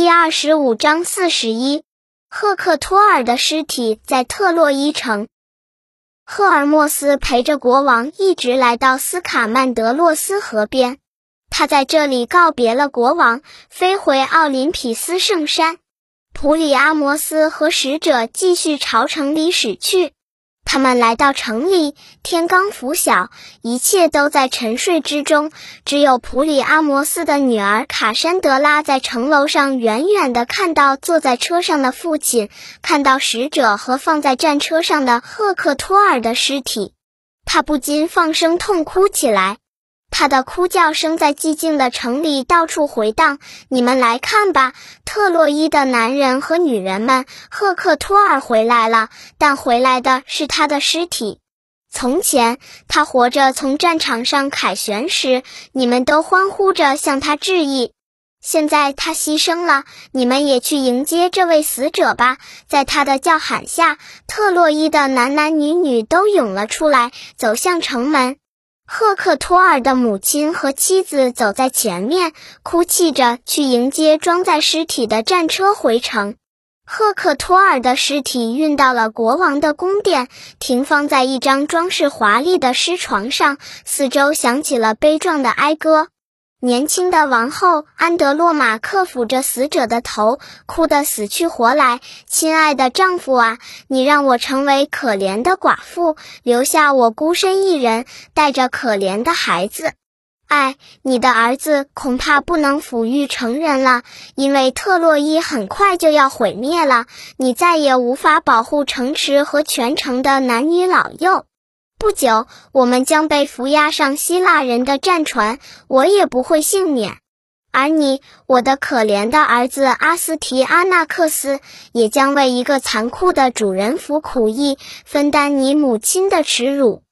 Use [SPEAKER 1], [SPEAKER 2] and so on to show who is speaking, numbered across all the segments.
[SPEAKER 1] 第二十五章四十一，赫克托尔的尸体在特洛伊城。赫尔墨斯陪着国王一直来到斯卡曼德洛斯河边，他在这里告别了国王，飞回奥林匹斯圣山。普里阿摩斯和使者继续朝城里驶去。他们来到城里，天刚拂晓，一切都在沉睡之中。只有普里阿摩斯的女儿卡珊德拉在城楼上远远地看到坐在车上的父亲，看到使者和放在战车上的赫克托尔的尸体，她不禁放声痛哭起来。他的哭叫声在寂静的城里到处回荡。你们来看吧，特洛伊的男人和女人们，赫克托尔回来了，但回来的是他的尸体。从前他活着从战场上凯旋时，你们都欢呼着向他致意。现在他牺牲了，你们也去迎接这位死者吧。在他的叫喊下，特洛伊的男男女女都涌了出来，走向城门。赫克托尔的母亲和妻子走在前面，哭泣着去迎接装载尸体的战车回城。赫克托尔的尸体运到了国王的宫殿，停放在一张装饰华丽的尸床上，四周响起了悲壮的哀歌。年轻的王后安德洛马克抚着死者的头，哭得死去活来。亲爱的丈夫啊，你让我成为可怜的寡妇，留下我孤身一人，带着可怜的孩子。哎，你的儿子恐怕不能抚育成人了，因为特洛伊很快就要毁灭了，你再也无法保护城池和全城的男女老幼。不久，我们将被扶押上希腊人的战船，我也不会幸免。而你，我的可怜的儿子阿斯提阿纳克斯，也将为一个残酷的主人服苦役，分担你母亲的耻辱。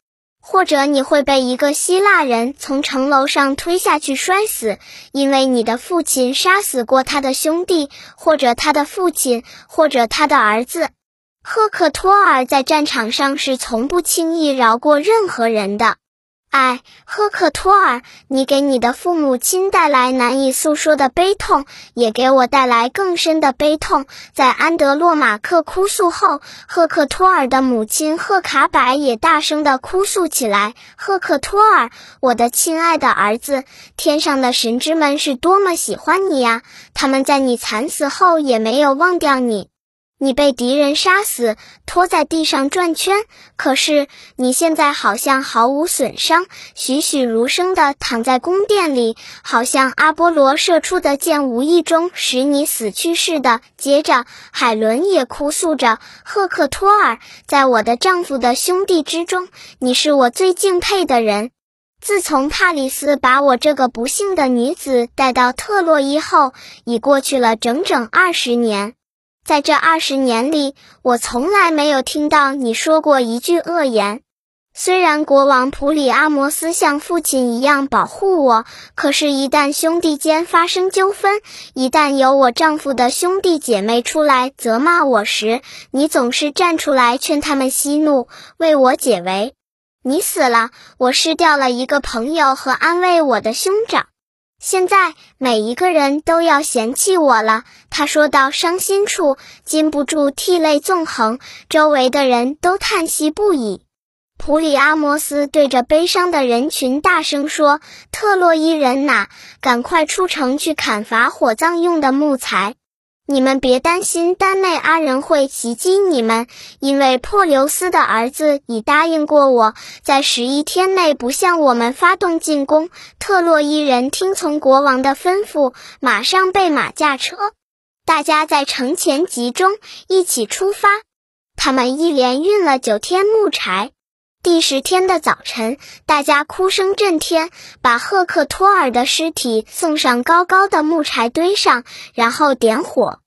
[SPEAKER 1] 或者你会被一个希腊人从城楼上推下去摔死，因为你的父亲杀死过他的兄弟，或者他的父亲，或者他的儿子。赫克托尔在战场上是从不轻易饶过任何人的。哎，赫克托尔，你给你的父母亲带来难以诉说的悲痛，也给我带来更深的悲痛。在安德洛马克哭诉后，赫克托尔的母亲赫卡柏也大声地哭诉起来：“赫克托尔，我的亲爱的儿子，天上的神之们是多么喜欢你呀！他们在你惨死后也没有忘掉你。”你被敌人杀死，拖在地上转圈。可是你现在好像毫无损伤，栩栩如生地躺在宫殿里，好像阿波罗射出的箭无意中使你死去似的。接着，海伦也哭诉着：“赫克托尔，在我的丈夫的兄弟之中，你是我最敬佩的人。自从帕里斯把我这个不幸的女子带到特洛伊后，已过去了整整二十年。”在这二十年里，我从来没有听到你说过一句恶言。虽然国王普里阿摩斯像父亲一样保护我，可是，一旦兄弟间发生纠纷，一旦有我丈夫的兄弟姐妹出来责骂我时，你总是站出来劝他们息怒，为我解围。你死了，我失掉了一个朋友和安慰我的兄长。现在每一个人都要嫌弃我了，他说到伤心处，禁不住涕泪纵横，周围的人都叹息不已。普里阿摩斯对着悲伤的人群大声说：“特洛伊人呐，赶快出城去砍伐火葬用的木材。”你们别担心，丹内阿人会袭击你们，因为珀留斯的儿子已答应过我，在十一天内不向我们发动进攻。特洛伊人听从国王的吩咐，马上备马驾车，大家在城前集中，一起出发。他们一连运了九天木柴。第十天的早晨，大家哭声震天，把赫克托尔的尸体送上高高的木柴堆上，然后点火。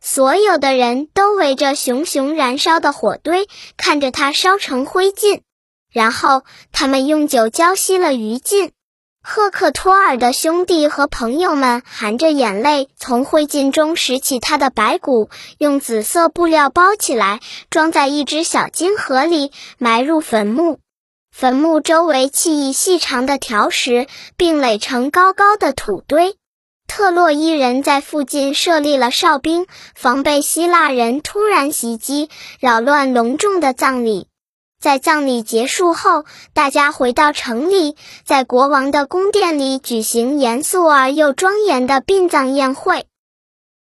[SPEAKER 1] 所有的人都围着熊熊燃烧的火堆，看着它烧成灰烬。然后他们用酒浇熄了余烬。赫克托尔的兄弟和朋友们含着眼泪，从灰烬中拾起他的白骨，用紫色布料包起来，装在一只小金盒里，埋入坟墓。坟墓周围砌以细长的条石，并垒成高高的土堆。特洛伊人在附近设立了哨兵，防备希腊人突然袭击，扰乱隆重的葬礼。在葬礼结束后，大家回到城里，在国王的宫殿里举行严肃而又庄严的殡葬宴会。